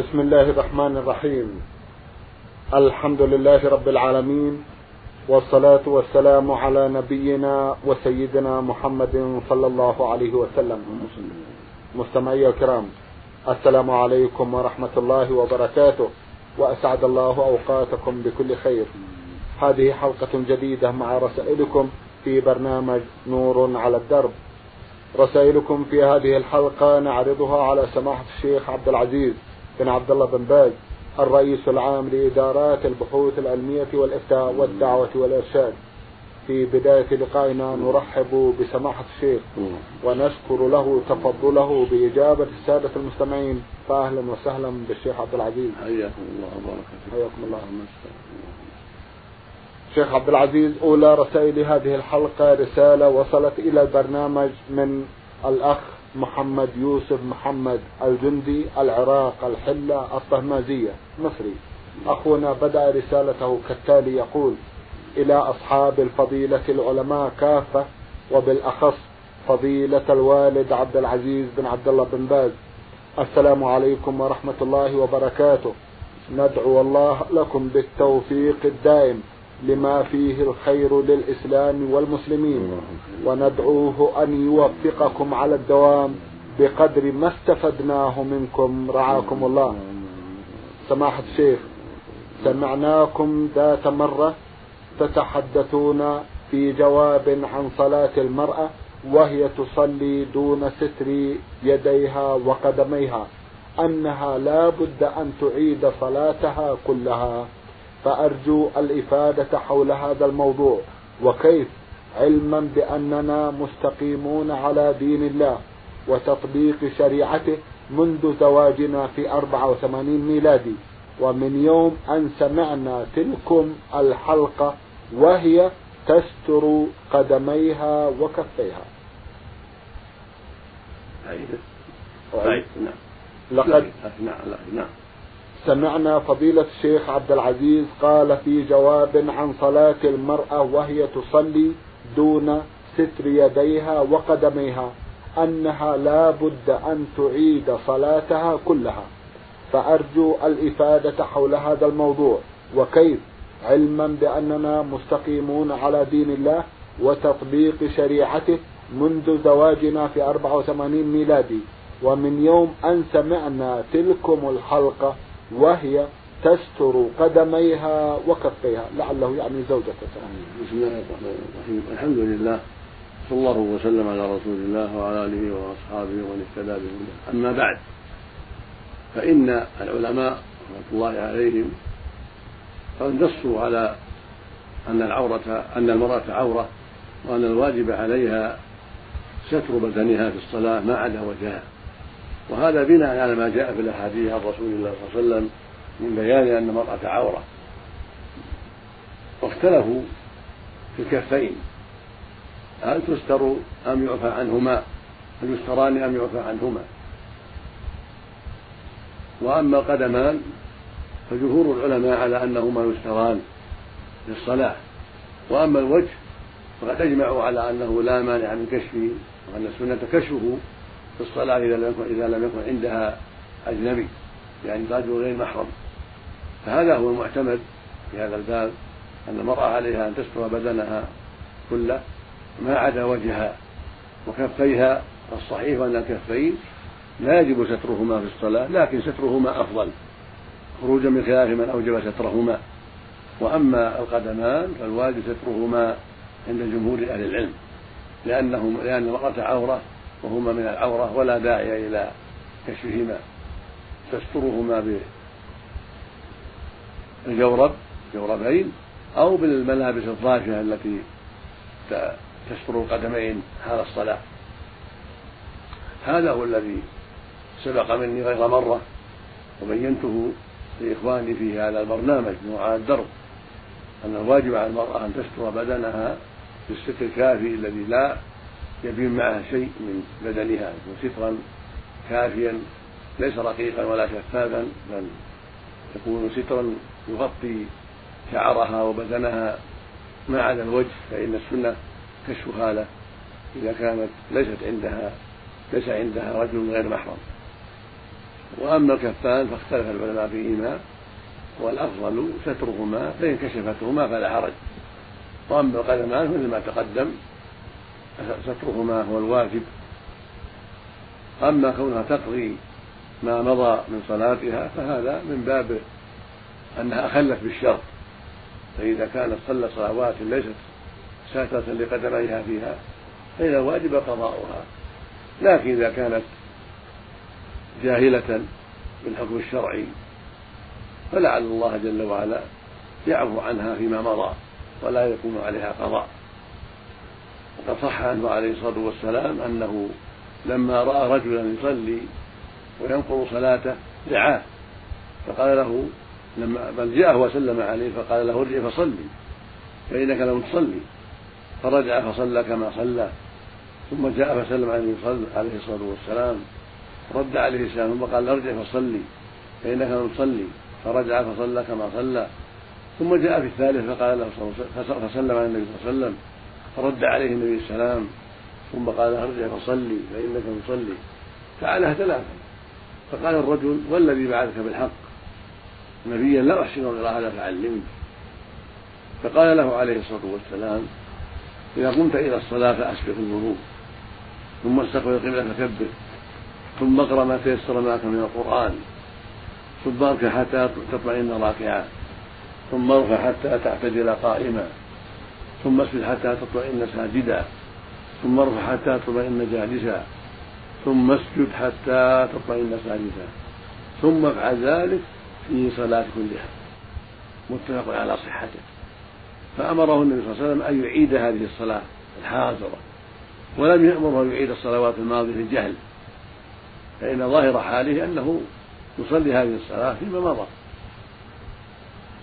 بسم الله الرحمن الرحيم. الحمد لله رب العالمين والصلاة والسلام على نبينا وسيدنا محمد صلى الله عليه وسلم. مستمعي الكرام السلام عليكم ورحمة الله وبركاته وأسعد الله أوقاتكم بكل خير. هذه حلقة جديدة مع رسائلكم في برنامج نور على الدرب. رسائلكم في هذه الحلقة نعرضها على سماحة الشيخ عبد العزيز. بن عبد الله بن باز الرئيس العام لإدارات البحوث العلمية والإفتاء والدعوة والإرشاد. في بداية لقائنا نرحب بسماحة الشيخ ونشكر له تفضله بإجابة السادة المستمعين. فأهلا وسهلا بالشيخ عبد العزيز. حياكم الله وبارك فيكم حياكم الله. شيخ عبد العزيز أولى رسائل هذه الحلقة رسالة وصلت إلى البرنامج من الأخ محمد يوسف محمد الجندي العراق الحلة الطهمازية مصري. أخونا بدأ رسالته كالتالي يقول إلى أصحاب الفضيلة العلماء كافة وبالأخص فضيلة الوالد عبد العزيز بن عبد الله بن باز. السلام عليكم ورحمة الله وبركاته. ندعو الله لكم بالتوفيق الدائم. لما فيه الخير للإسلام والمسلمين. وندعوه أن يوفقكم على الدوام بقدر ما استفدناه منكم. رعاكم الله. سماحة الشيخ سمعناكم ذات مرة تتحدثون في جواب عن صلاة المرأة وهي تصلي دون ستر يديها وقدميها أنها لا بد أن تعيد صلاتها كلها. فأرجو الإفادة حول هذا الموضوع وكيف؟ علما بأننا مستقيمون على دين الله وتطبيق شريعته منذ زواجنا في 84 ميلادي. ومن يوم أن سمعنا تلكم الحلقة وهي تستر قدميها وكفيها. طيب. نعم. لقد نعم نعم. سمعنا فضيلة الشيخ عبد العزيز قال في جواب عن صلاة المرأة وهي تصلي دون ستر يديها وقدميها أنها لا بد أن تعيد صلاتها كلها. فأرجو الإفادة حول هذا الموضوع. وكيف؟ علما بأننا مستقيمون على دين الله وتطبيق شريعته منذ زواجنا في 84 ميلادي. ومن يوم أن سمعنا تلكم الحلقة وهي تستر قدميها وكفيها. لعله يعني زوجته بسم الله الرحمن الرحيم. الحمد لله. صلى الله وسلم على رسول الله وعلى آله وأصحابه ومن اهتدى أما بعد فإن العلماء رحمة الله عليهم قد نصوا على أن العورة أن المرأة عورة وأن الواجب عليها ستر بدنها في الصلاة ما عدا وجهها. وهذا بناء على ما جاء في الأحاديث عن رسول الله صلى الله عليه وسلم من بيان أن المرأة عورة. واختلفوا في الكفين. هل تستر أم يعفى عنهما؟ هل يستران أم يعفى عنهما؟ وأما القدمان فجمهور العلماء على أنهما يستران للصلاة. وأما الوجه فقد أجمعوا على أنه لا مانع من كشفه وأن السنة كشفه في الصلاة إذا لم يكن إذا لم يكن عندها أجنبي يعني رجل غير محرم. فهذا هو المعتمد في هذا الباب أن المرأة عليها أن تستر بدنها كله ما عدا وجهها وكفيها. الصحيح أن الكفين لا يجب سترهما في الصلاة لكن سترهما أفضل. خروجا من خلاف من أوجب سترهما. وأما القدمان فالواجب سترهما عند جمهور أهل العلم لأنهم لأن المرأة عورة وهما من العورة ولا داعي إلى كشفهما. تسترهما بالجورب جوربين أو بالملابس الضافية التي تستر القدمين حال الصلاة. هذا هو الذي سبق مني غير مرة وبينته لإخواني في هذا البرنامج نوع الدرب أن الواجب على المرأة أن تستر بدنها بالستر الكافي الذي لا يبين معها شيء من بدنها يكون سترا كافيا ليس رقيقا ولا شفافا بل يكون سترا يغطي شعرها وبدنها ما عدا الوجه فإن السنة كشفها له. إذا كانت ليست عندها ليس عندها رجل غير محرم. وأما الكفان فاختلف العلماء فيهما والأفضل سترهما فإن كشفتهما فلا حرج. وأما القدمان مثل ما تقدم سترهما هو الواجب. أما كونها تقضي ما مضى من صلاتها فهذا من باب أنها أخلت بالشرط. فإذا كانت صلت صلوات ليست ساترة لقدميها فيها فإن الواجب قضاؤها. لكن إذا كانت جاهلة بالحكم الشرعي فلعل الله جل وعلا يعفو عنها فيما مضى ولا يكون عليها قضاء. وقد صح عنه عليه الصلاة والسلام أنه لما رأى رجلا يصلي وينقض صلاته دعاه فقال له لما بل جاءه وسلم عليه فقال له ارجع فصلي فإنك لم تصلي. فرجع فصلى كما صلى ثم جاء فسلم عليه عليه الصلاة والسلام رد عليه السلام ثم قال ارجع فصلي فإنك لم تصلي. فرجع فصلى كما صلى ثم جاء في الثالث فقال له فسلم على النبي صلى الله عليه وسلم فرد عليه النبي السلام ثم قال ارجع فصلي فإنك تصلي. فعلها ثلاثا فقال الرجل والذي بعثك بالحق نبيا لا أحسن غير هذا فعلمني. فقال له عليه الصلاة والسلام إذا قمت إلى الصلاة فأسبق الوضوء ثم استقبل القبلة فكبر ثم اقرأ ما تيسر معك من القرآن ثم اركع حتى تطمئن راكعا ثم ارفع حتى تعتدل قائما. ثم اسجد حتى تطمئن ساجدا ثم ارفع حتى تطمئن جالسا ثم اسجد حتى تطمئن ساجدا ثم افعل ذلك في صلاة كلها. متفق على صحته. فأمره النبي صلى الله عليه وسلم أن يعيد هذه الصلاة الحاضرة ولم يأمره أن يعيد الصلوات الماضية الجهل فإن ظاهر حاله أنه يصلي هذه الصلاة فيما مضى.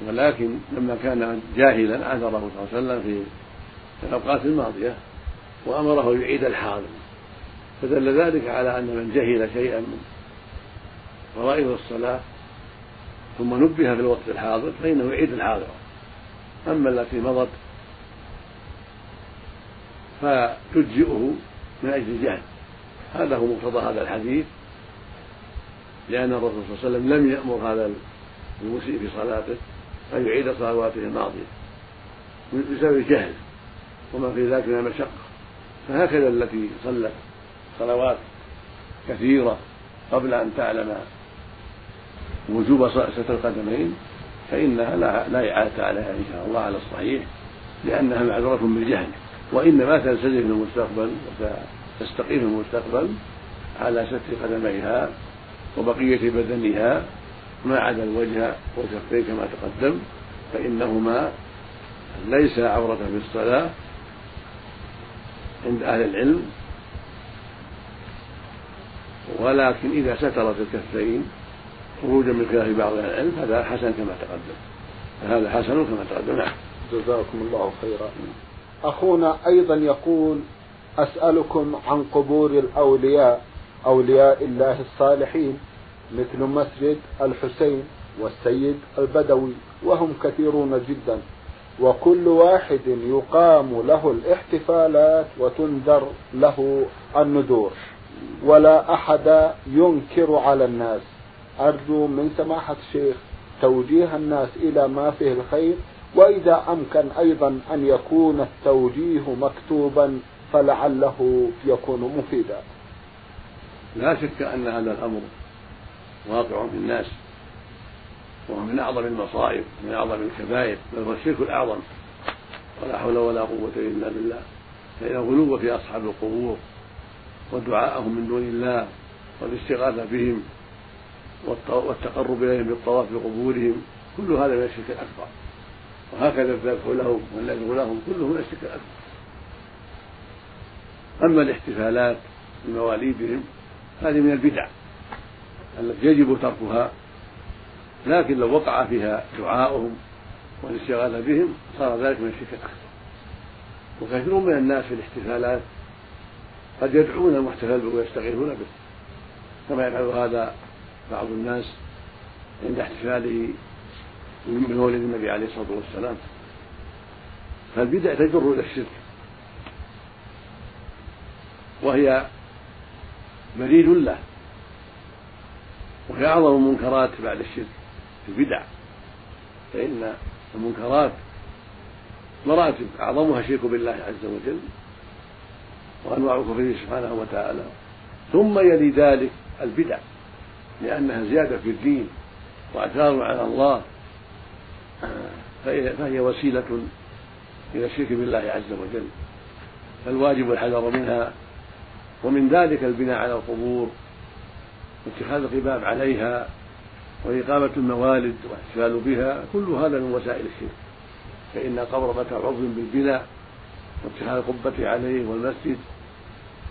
ولكن لما كان جاهلا عذره صلى الله عليه وسلم في الأوقات الماضية وأمره يعيد الحاضر فدل ذلك على أن من جهل شيئا من فرائض الصلاة ثم نبه في الوقت الحاضر فإنه يعيد الحاضر. أما التي مضت فتجزئه من أجل الجهل. هذا هو مقتضى هذا الحديث لأن الرسول صلى الله عليه وسلم لم يأمر هذا المسيء في صلاته. أن يعيد صلواته الماضية. بسبب الجهل وما في ذلك من المشقة. فهكذا التي صلت صلوات كثيرة قبل أن تعلم وجوب ستر القدمين فإنها لا, لا إعادة عليها إن شاء الله على الصحيح لأنها معذورة بالجهل. وإنما تنسجم في المستقبل وتستقيم في المستقبل على ستر قدميها وبقية بدنها ما عدا الوجه والكفين كما تقدم فإنهما ليس عورة في الصلاة عند أهل العلم ولكن إذا سترت الكفين خروجا من خلاف بعض أهل العلم هذا حسن كما تقدم. هذا حسن كما تقدم. نعم. جزاكم الله خيرا. أخونا أيضا يقول أسألكم عن قبور الأولياء أولياء الله الصالحين. مثل مسجد الحسين والسيد البدوي وهم كثيرون جدا. وكل واحد يقام له الاحتفالات وتنذر له النذور. ولا أحد ينكر على الناس. أرجو من سماحة الشيخ توجيه الناس إلى ما فيه الخير. وإذا أمكن أيضا أن يكون التوجيه مكتوبا فلعله يكون مفيدا. لا شك أن هذا الأمر واقع في الناس وهو من أعظم المصائب من أعظم الكبائر بل هو الشرك الأعظم. ولا حول ولا قوة إلا بالله. فإن الغلو في أصحاب القبور ودعاءهم من دون الله والاستغاثة بهم والتقرب إليهم بالطواف بقبورهم كل هذا من الشرك الأكبر. وهكذا الذبح لهم والنذر لهم كله من الشرك الأكبر. أما الاحتفالات بمواليدهم هذه من البدع. التي يجب تركها لكن لو وقع فيها دعاؤهم والاستغاثة بهم صار ذلك من الشرك الأكبر وكثير من الناس في الاحتفالات قد يدعون المحتفل به ويستغيثون به كما يفعل هذا بعض الناس عند احتفاله بمولد النبي عليه الصلاة والسلام. فالبدع تجر إلى الشرك وهي بريد له. وهي أعظم المنكرات بعد الشرك البدع. فإن المنكرات مراتب أعظمها الشرك بالله عز وجل وأنواع كفره سبحانه وتعالى. ثم يلي ذلك البدع لأنها زيادة في الدين واعتراض على الله فهي وسيلة إلى الشرك بالله عز وجل. فالواجب الحذر منها ومن ذلك البناء على القبور. واتخاذ القباب عليها وإقامة الموالد والاحتفال بها كل هذا من وسائل الشرك. فإن القبر متى عظم بالبناء واتخاذ القبة عليه والمسجد.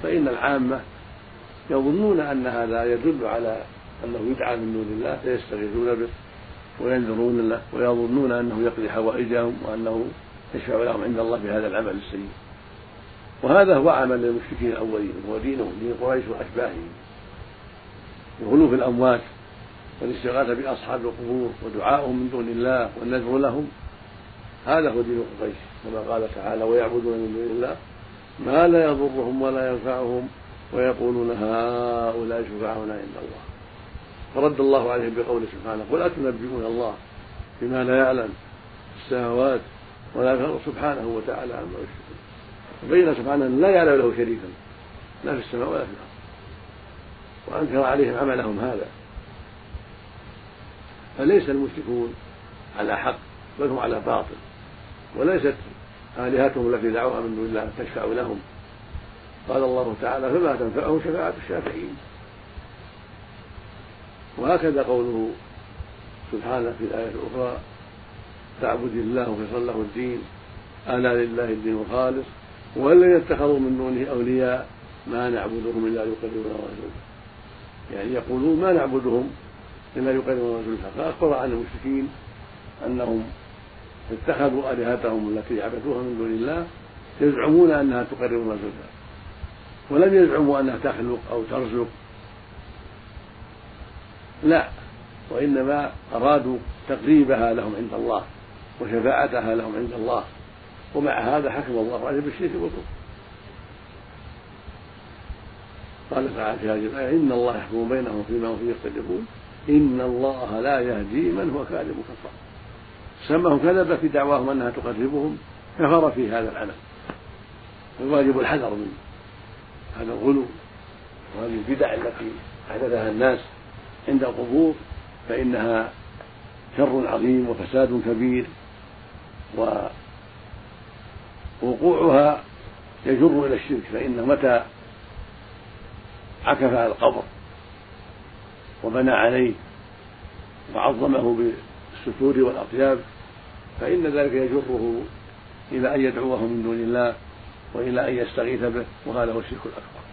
فإن العامة يظنون أن هذا يدل على أنه يدعى من دون الله فيستغيثون به وينذرون له ويظنون أنه يقضي حوائجهم وأنه يشفع لهم عند الله بهذا العمل السيء. وهذا هو عمل المشركين الأولين هو دينهم دين قريش وأشباههم. الغلو في الأموات والاستغاثة بأصحاب القبور ودعاؤهم من دون الله والنذر لهم. هذا هو دين قريش كما قال تعالى ويعبدون من دون الله ما لا يضرهم ولا ينفعهم ويقولون هؤلاء شفعاؤنا عند الله. فرد الله عليهم بقوله سبحانه قل أتنبئون الله بما لا يعلم في السماوات ولا سبحانه وتعالى عما يشركون. وبين سبحانه لا يعلم له شريكا لا في السماء ولا في الأرض. وأنكر عليهم عملهم هذا. فليس المشركون على حق بل هم على باطل. وليست آلهتهم التي دعوها من دون الله تشفع لهم. قال الله تعالى فما تنفعهم شفاعة الشافعين. وهكذا قوله سبحانه في الآية الأخرى تعبد الله وفصل له الدين ألا لله الدين الخالص والذين اتخذوا من دونه أولياء ما نعبدهم إلا ليقربونا رسولا يعني يقولون ما نعبدهم إلا يقربون رسول فأخبر عن المشركين أنهم اتخذوا آلهتهم التي عبدوها من دون الله يزعمون أنها تقرب رسولها ولم يزعموا أنها تخلق أو ترزق. لا وإنما أرادوا تقريبها لهم عند الله وشفاعتها لهم عند الله. ومع هذا حكم الله عليه بالشرك والكفر. قال تعالى في هذه الآية. إن الله يحكم بينهم فيما هم فيه يختلفون. إن الله لا يهدي من هو كاذب كفار. سماهم كذب في دعواهم أنها تقربهم. كفر في هذا العمل الواجب الحذر من هذا الغلو. وهذه البدع التي أحدثها الناس عند القبور. فإنها شر عظيم وفساد كبير. ووقوعها يجر إلى الشرك. فإنه متى عكف على القبر وبنى عليه وعظمه بالستور والأطياب فإن ذلك يجره إلى أن يدعوه من دون الله وإلى أن يستغيث به وهذا هو الشرك الأكبر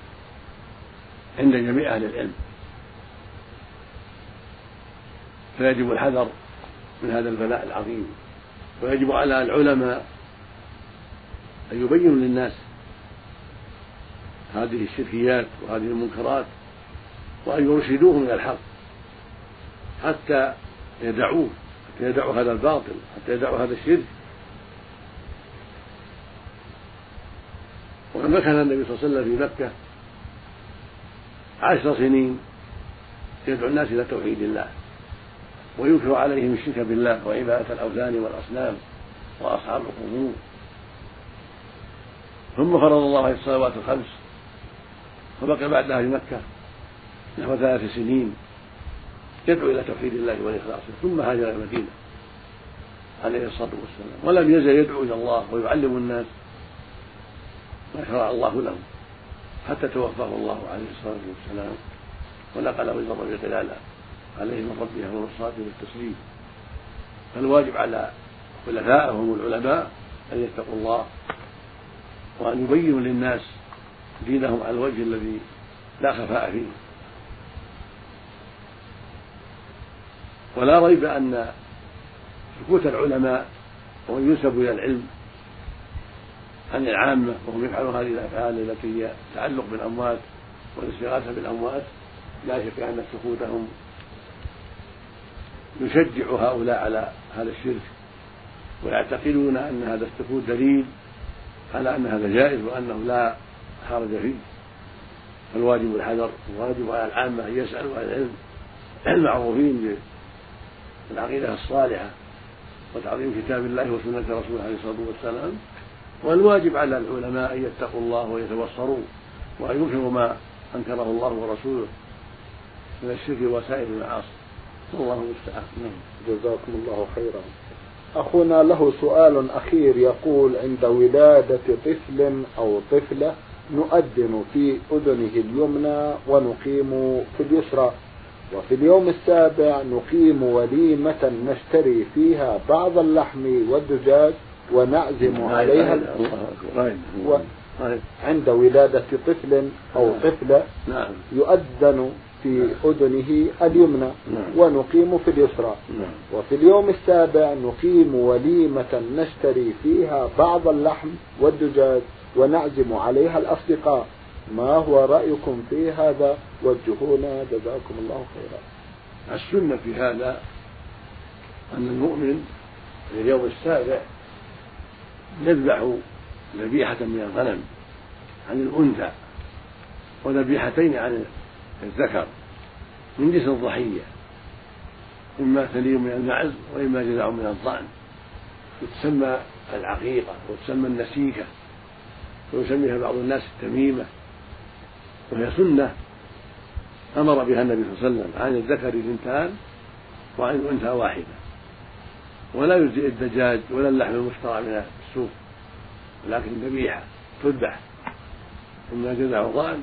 عند جميع أهل العلم. فيجب الحذر من هذا البلاء العظيم ويجب على العلماء أن يبينوا للناس هذه الشركيات وهذه المنكرات وأن يرشدوهم إلى الحق حتى يدعوه حتى يدعوا هذا الباطل حتى يدعوا هذا الشرك. وقد مكث النبي صلى الله عليه وسلم في مكة عشر سنين يدعو الناس إلى توحيد الله وينكر عليهم الشرك بالله وعبادة الأوثان والأصنام وأصحاب القبور. ثم فرض الله الصلوات الخمس فبقي بعدها في مكة نحو ثلاث سنين. يدعو إلى توحيد الله والإخلاص ثم هاجر إلى المدينة عليه الصلاة والسلام. ولم يزل يدعو إلى الله ويعلم الناس ما شرع الله لهم حتى توفاه الله عليه الصلاة والسلام. ونقله إلى الرفيق الأعلى عليه من ربه أفضل الصلاة والتسليم. فالواجب على خلفائهم العلماء أن يتقوا الله وأن يبينوا للناس دينهم على الوجه الذي لا خفاء فيه. ولا ريب أن سكوت العلماء ومن ينسب إلى العلم عن العامة وهم يفعلون هذه الأفعال التي هي تعلق بالأموات والاستغاثة بالأموات لا شك أن سكوتهم يشجع هؤلاء على هذا الشرك ويعتقدون أن هذا السكوت دليل على أن هذا جائز وأنه لا حرج فيه فالواجب الحذر والواجب على العامة أن يسألوا أهل العلم. المعروفين بالعقيدة الصالحة وتعظيم كتاب الله وسنة رسوله عليه الصلاة والسلام. والواجب على العلماء أن يتقوا الله ويتبصروا وأن ينكروا ما أنكره الله ورسوله من الشرك وسائر المعاصي. والله المستعان. نعم. جزاكم الله خيرا. أخونا له سؤال أخير يقول عند ولادة طفل أو طفلة نؤذن في أذنه اليمنى ونقيم في اليسرى وفي اليوم السابع نقيم وليمة نشتري فيها بعض اللحم والدجاج ونعزم عليها. عند ولادة طفل أو نعم. طفلة نعم. يؤذن في أذنه اليمنى نعم. ونقيم في اليسرى وفي اليوم السابع نقيم وليمة نشتري فيها بعض اللحم والدجاج ونعزم عليها الأصدقاء. ما هو رأيكم في هذا؟ وجهونا. جزاكم الله خيرا. السنة في هذا أن المؤمن في اليوم السابع يذبح ذبيحة من الغنم عن الأنثى وذبيحتين عن الذكر من جنس الضحية إما ثليم من المعز وإما جذع من الضأن. وتسمى العقيقة وتسمى النسيكة. ويسميها بعض الناس التميمة وهي سنة أمر بها النبي صلى الله عليه وسلم عن الذكر اثنتان وعن الأنثى واحدة. ولا يجزئ الدجاج ولا اللحم المشترى من السوق ولكن ذبيحة تذبح. إما جذع ضأن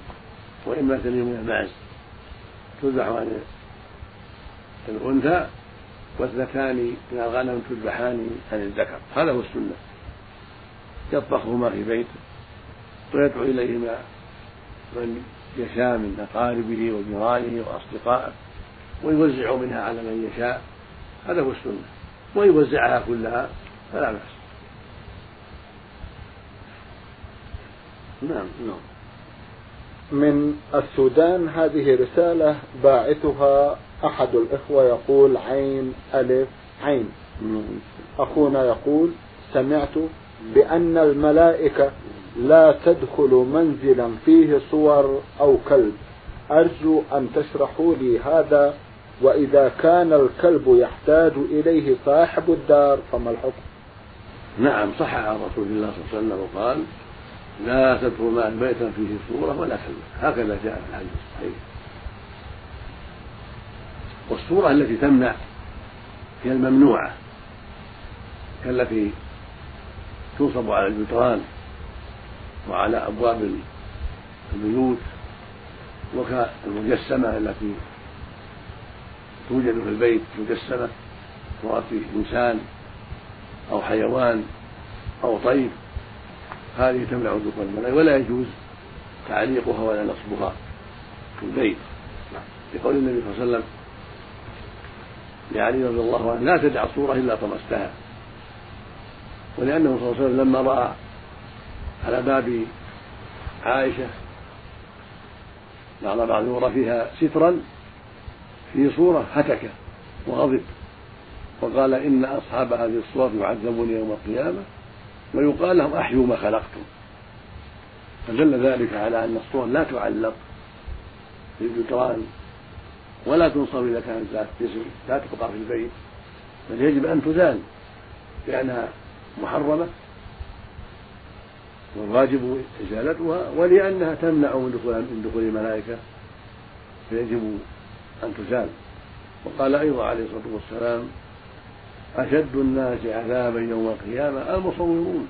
وإما من المعز تذبح عن الأنثى واثنتان من الغنم تذبحان عن الذكر. هذا هو السنة. يطبخهما في بيته ويدعو إليهما من يشاء من أقاربه وجيرانه وأصدقائه ويوزع منها على من يشاء. هذا هو السنة. ويوزعها كلها فلا بأس. نعم نعم. من السودان هذه رسالة باعثها أحد الإخوة يقول عين ألف عين. أخونا يقول سمعت بأن الملائكة لا تدخل منزلا فيه صور أو كلب. أرجو أن تشرحوا لي هذا وإذا كان الكلب يحتاج إليه صاحب الدار فما الحكم؟ نعم صح عن رسول الله صلى الله عليه وسلم وقال لا تدخل بيتا فيه صورة ولا كلب. هكذا جاء في الحديث الصحيح. والصورة التي تمنع هي الممنوعة كالتي تنصب على الجدران. وعلى أبواب البيوت وكالمجسمة التي توجد في البيت مجسمة فيه إنسان أو حيوان أو طير. هذه تمنع دخول الملائكة ولا يجوز تعليقها ولا نصبها في البيت. لقول النبي صلى الله عليه وسلم لعلي رضي الله عنه لا تدع صورة إلا طمستها. ولأنه صلى الله عليه وسلم لما رأى على باب عائشة. بعض يرى فيها سترا في صورة هتك وغضب وقال إن أصحاب هذه الصور يعذبون يوم القيامة ويقال لهم أحيوا ما خلقتم. فدل ذلك على أن الصور لا تعلق في الجدران ولا تنصب إذا كانت ذات جسم لا تبقى في البيت بل يجب أن تزال لأنها محرمة والواجب إزالتها ولأنها تمنع من دخول من دخول الملائكة فيجب أن تزال. وقال أيضا عليه الصلاة والسلام أشد الناس عذابا يوم القيامة المصورون.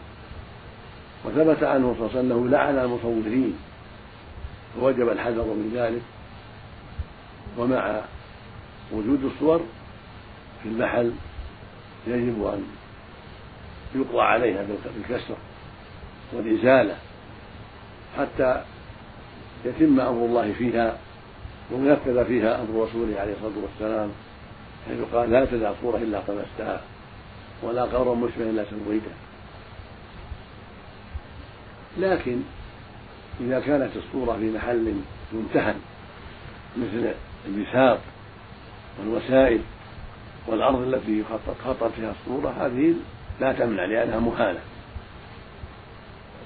وثبت عنه صلى الله عليه وسلم لعن المصورين. فوجب الحذر من ذلك. ومع وجود الصور في المحل يجب أن يقضى عليها بالكسر والإزالة حتى يتم أمر الله فيها وينفذ فيها أمر رسوله عليه الصلاة والسلام حيث قال لا تدع صورة إلا طمستها ولا قبرا مشبه إلا سويته. لكن إذا كانت الصورة في محل ممتهن مثل البساط والوسائل والأرض التي خطت فيها الصورة هذه لا تمنع لأنها مهانة.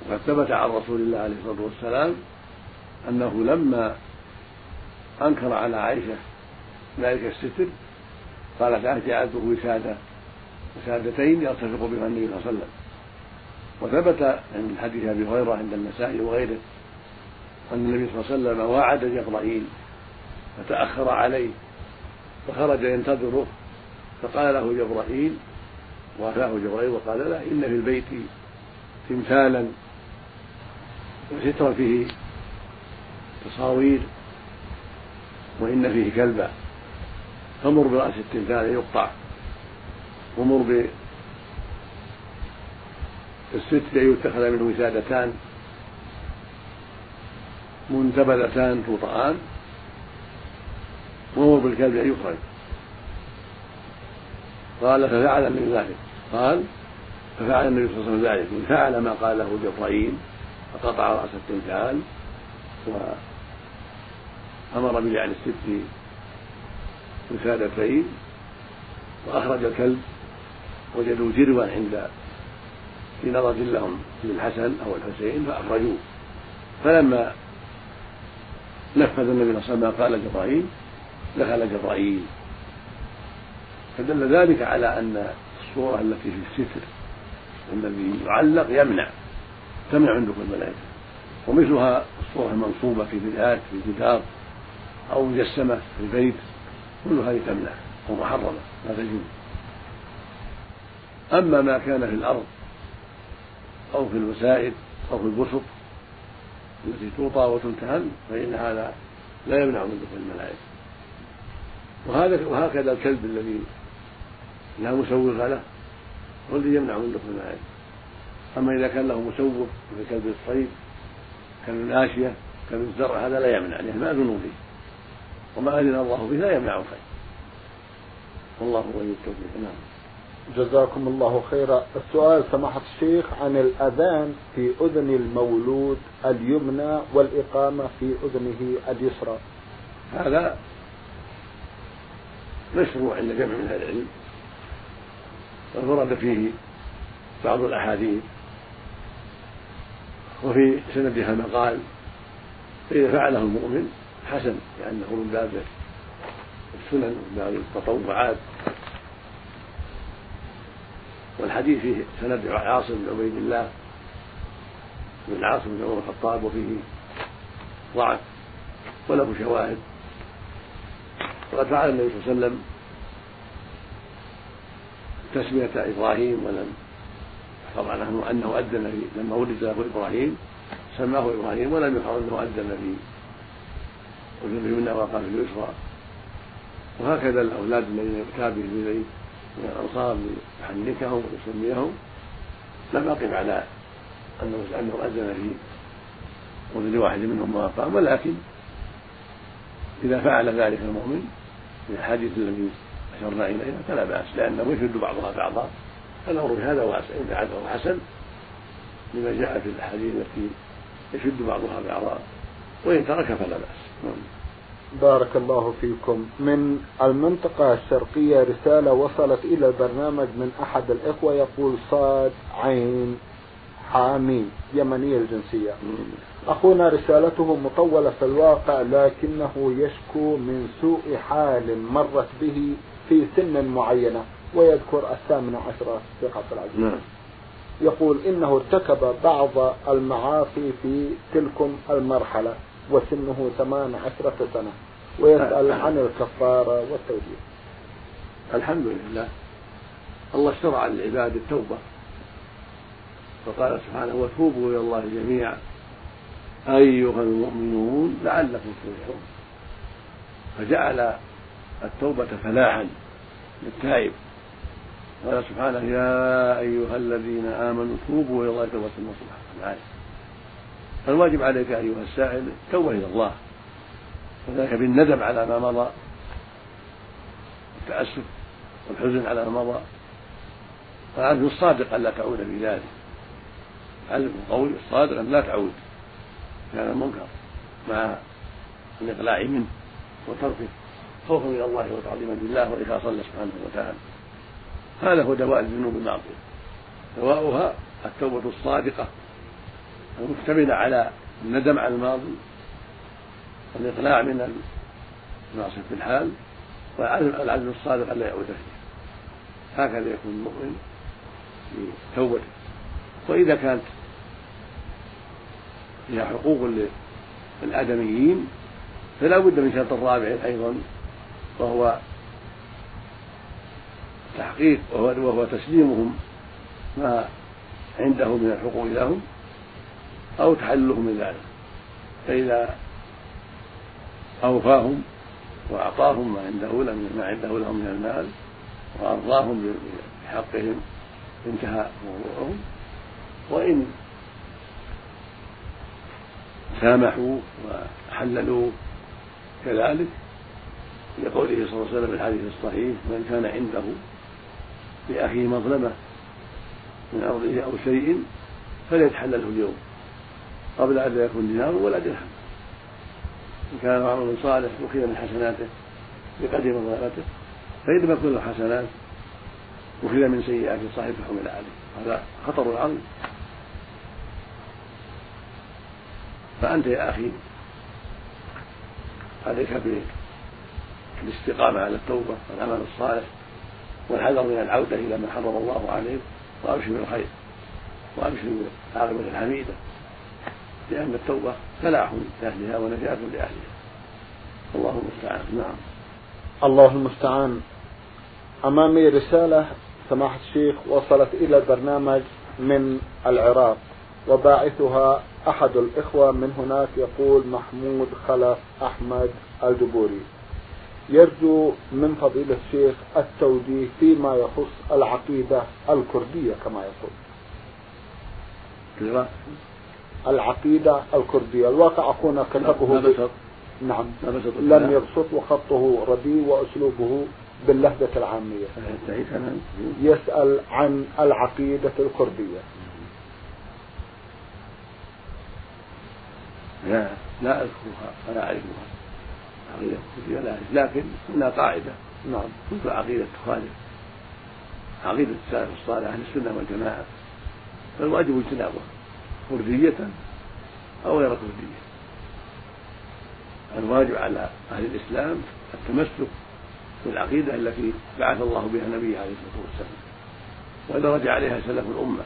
وقد ثبت عن رسول الله عليه الصلاة والسلام أنه لما أنكر على عائشة ذلك الستر قالت جعلته وسادة وسادتين يرتفق بها النبي صلى الله عليه وسلم. وثبت من حديث أبي هريرة عند النسائي وغيره أن النبي صلى الله عليه وسلم واعد جبرائيل فتأخر عليه فخرج ينتظره فقال له جبرائيل وافاه جبرائيل وقال له إن في البيت تمثالا وسترا فيه تصاوير وإن فيه كلبا فمر برأس التمثال يقطع. ومر بالستر يتخذ منه وسادتان منتبذتان توطآن ومر بالكلب أن يخرج. قال ففعل النبي ذلك. قال ففعل النبي صلى الله عليه وسلم ذلك. فعل ما قاله جبرائيل. فقطع رأس التمثال وأمر بجعل الست وسادتين وأخرج الكلب وجدوا جروا عند في نظر لهم للحسن أو الحسين فأخرجوه. فلما نفذ النبي صلى الله عليه وسلم قال جبرائيل دخل جبرائيل. فدل ذلك على أن الصورة التي في الستر والذي يعلق يمنع. تمنع عند كل الملائكة. ومثلها الصورة المنصوبة في بناءات في الجدار أو مجسمة في البيت كل هذه تمنع ومحرمة لا تجوز. أما ما كان في الأرض أو في الوسائد أو في البسط التي توطى وتمتهن فإن هذا لا يمنع من دخول الملائكة. وهذا وهكذا الكلب الذي لا مسوغ له هو الذي يمنع من دخول الملائكة. أما إذا كان له مسوغ مثل كلب الصيد كلب الآشية كلب الزرع هذا لا يمنع لأنه مأذون فيه. وما أذن الله به لا يمنع الخير. والله ولي التوفيق. نعم. جزاكم الله خيرا. السؤال سماحة الشيخ عن الأذان في أذن المولود اليمنى والإقامة في أذنه اليسرى. هذا مشروع عند جمع من أهل العلم. ورد فيه بعض الأحاديث. وفي سندها مقال فإذا فعله المؤمن حسن لأنه من باب السنن من باب التطوعات. والحديث فيه سند عاصم بن عبيد الله بن عاصم بن عمر الخطاب وفيه ضعف وله شواهد. وقد فعل النبي صلى الله عليه وسلم تسمية إبراهيم ولم يحفظ عنه أنه أذن في لما ولد له إبراهيم سماه إبراهيم ولم يحفظ أنه أذن في وجوده منا وقال في اليسرى. وهكذا الأولاد الذين يغتاب بهم إليه من الأنصار ليحنكهم ويسميهم. لم أقف على أنه أنه أذن في وجود واحد منهم وأقام ولكن إذا فعل ذلك المؤمن في الحديث الذي أشرنا إليها فلا بأس لأنه يشد بعضها بعضا. الأمر في هذا واسع إن فعله حسن لما جاء في الأحاديث التي يشد بعضها بعضا وإن ترك فلا بأس. نعم. بارك الله فيكم. من المنطقة الشرقية رسالة وصلت إلى البرنامج من أحد الإخوة يقول صاد عين حاميم يمنية الجنسية. أخونا رسالته مطولة في الواقع لكنه يشكو من سوء حال مرت به في سن معينة. ويذكر الثامنة عشرة في عبد العزيز. نعم. يقول إنه ارتكب بعض المعاصي في تلكم المرحلة وسنه ثمان عشرة سنة ويسأل عن الكفارة والتوجيه. الحمد لله. الله شرع للعباد التوبة. فقال سبحانه وتوبوا إلى الله جميعا. أيها المؤمنون لعلكم تفلحون. فجعل التوبة فلاحا للتائب. قال سبحانه يا أيها الذين آمنوا توبوا إلى الله توبة نصوحا. فالواجب عليك أيها السائل التوبة إلى الله. وذلك بالندم على ما مضى التأسف والحزن على ما مضى. والعزم الصادق ألا تعود في ذلك. العزم القوي الصادق أن لا تعود. في هذا المنكر مع الإقلاع منه وتركه خوفا من الله وتعظيما لله وإخلاصا له سبحانه وتعالى. هذا هو دواء الذنوب المعصية. دواؤها التوبة الصادقة المشتملة على الندم على الماضي والإقلاع من المعصية في الحال والعزم الصادق ألا يعود فيه. هكذا يكون المؤمن في توبته. وإذا كانت فيها حقوق للآدميين فلا بد من شرط رابع أيضا وهو تحقيق وهو, وهو تسليمهم ما عنده من الحقوق لهم أو تحللهم من ذلك. فإذا أوفاهم وأعطاهم ما عنده ما عنده لهم من المال وأرضاهم بحقهم انتهى موضوعهم. وإن سامحوا وحللوا كذلك لقوله صلى الله عليه وسلم في الحديث الصحيح من كان عنده لأخيه مظلمة من أرضه أو شيء فليتحلله اليوم. قبل أن لا يكون دينار ولا درهم. إن كان عمل صالح أخذ من حسناته بقدر مظلمته فإن لم يكن له حسنات أخذ من سيئات صاحبه فحمل عليه هذا خطر عظيم. فأنت يا أخي عليك بالاستقامة على التوبة والعمل الصالح والحذر من العودة إلى ما حرم الله عليك وأبشر بالخير وأبشر بالعاقبة الحميدة لأن التوبة فلاح لأهلها ونجاة لأهلها. الله المستعان. نعم. الله المستعان. أمامي رسالة سماحة الشيخ وصلت إلى البرنامج من العراق وباعثها أحد الإخوة من هناك يقول محمود خلف أحمد الجبوري. يرجو من فضيلة الشيخ التوجيه فيما يخص العقيدة الكردية كما يقول. العقيدة الكردية. الواقع أخونا كتبه نعم. لم يبسط وخطه رديء وأسلوبه باللهجة العامية. يسأل عن العقيدة الكردية. لا لا أذكرها ولا أعرفها. عقيدة لا لكن هنا قاعدة. نعم. كل عقيدة تخالف. عقيدة السلف الصالح أهل السنة والجماعة. فالواجب اجتنابها كردية أو غير كردية الواجب على أهل الإسلام التمسك بالعقيدة التي بعث الله بها النبي عليه الصلاة والسلام. ودرج عليها سلف الأمة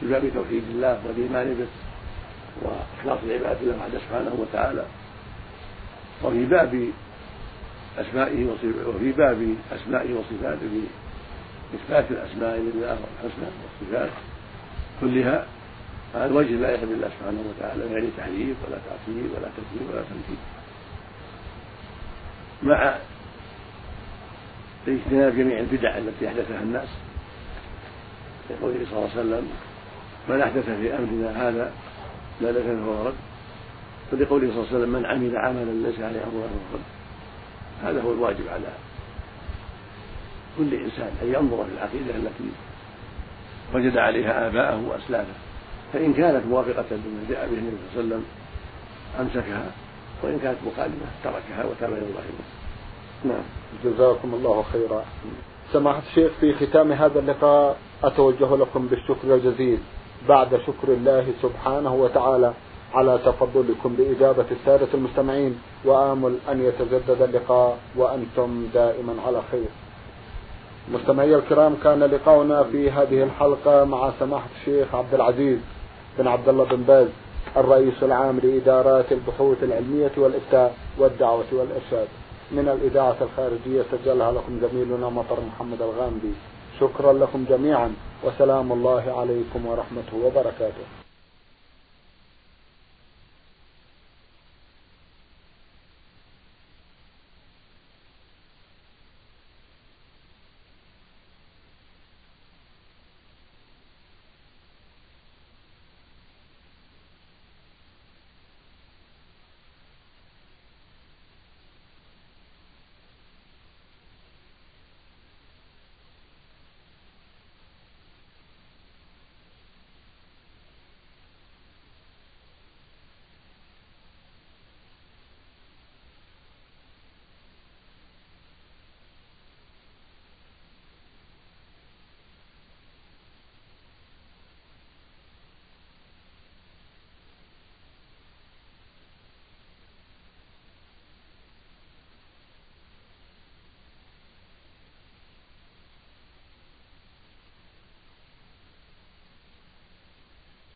في باب توحيد الله والإيمان به وإخلاص العبادة له وحده سبحانه وتعالى وفي باب أسمائه وفي باب أسمائه وصفاته إثبات الأسماء لله الحسنى والصفات كلها على الوجه لا يحب الله سبحانه وتعالى يعني تحريف ولا تعطيل ولا تكذيب ولا تمثيل مع اجتناب جميع البدع التي أحدثها الناس يقول صلى الله عليه وسلم من أحدث في أمرنا هذا ما ليس فهو رد ولقوله صلى الله عليه وسلم من عمل عملا ليس عليه امرنا فهو هذا هو الواجب على كل إنسان أن ينظر في العقيدة التي وجد عليها آباءه وأسلافه. فإن كانت موافقة لما جاء به النبي صلى الله عليه وسلم أمسكها وإن كانت مخالفه تركها وتاب إلى الله. نعم. جزاكم الله خيرا. سماحة الشيخ في ختام هذا اللقاء أتوجه لكم بالشكر الجزيل. بعد شكر الله سبحانه وتعالى. على تفضلكم بإجابة السادة المستمعين وآمل أن يتجدد اللقاء وأنتم دائما على خير. مستمعي الكرام كان لقاؤنا في هذه الحلقة مع سماحة الشيخ عبد العزيز بن عبد الله بن باز الرئيس العام لإدارات البحوث العلمية والإفتاء والدعوة والإرشاد. من الإذاعة الخارجية سجلها لكم زميلنا مطر محمد الغامدي. شكرا لكم جميعا وسلام الله عليكم ورحمته وبركاته.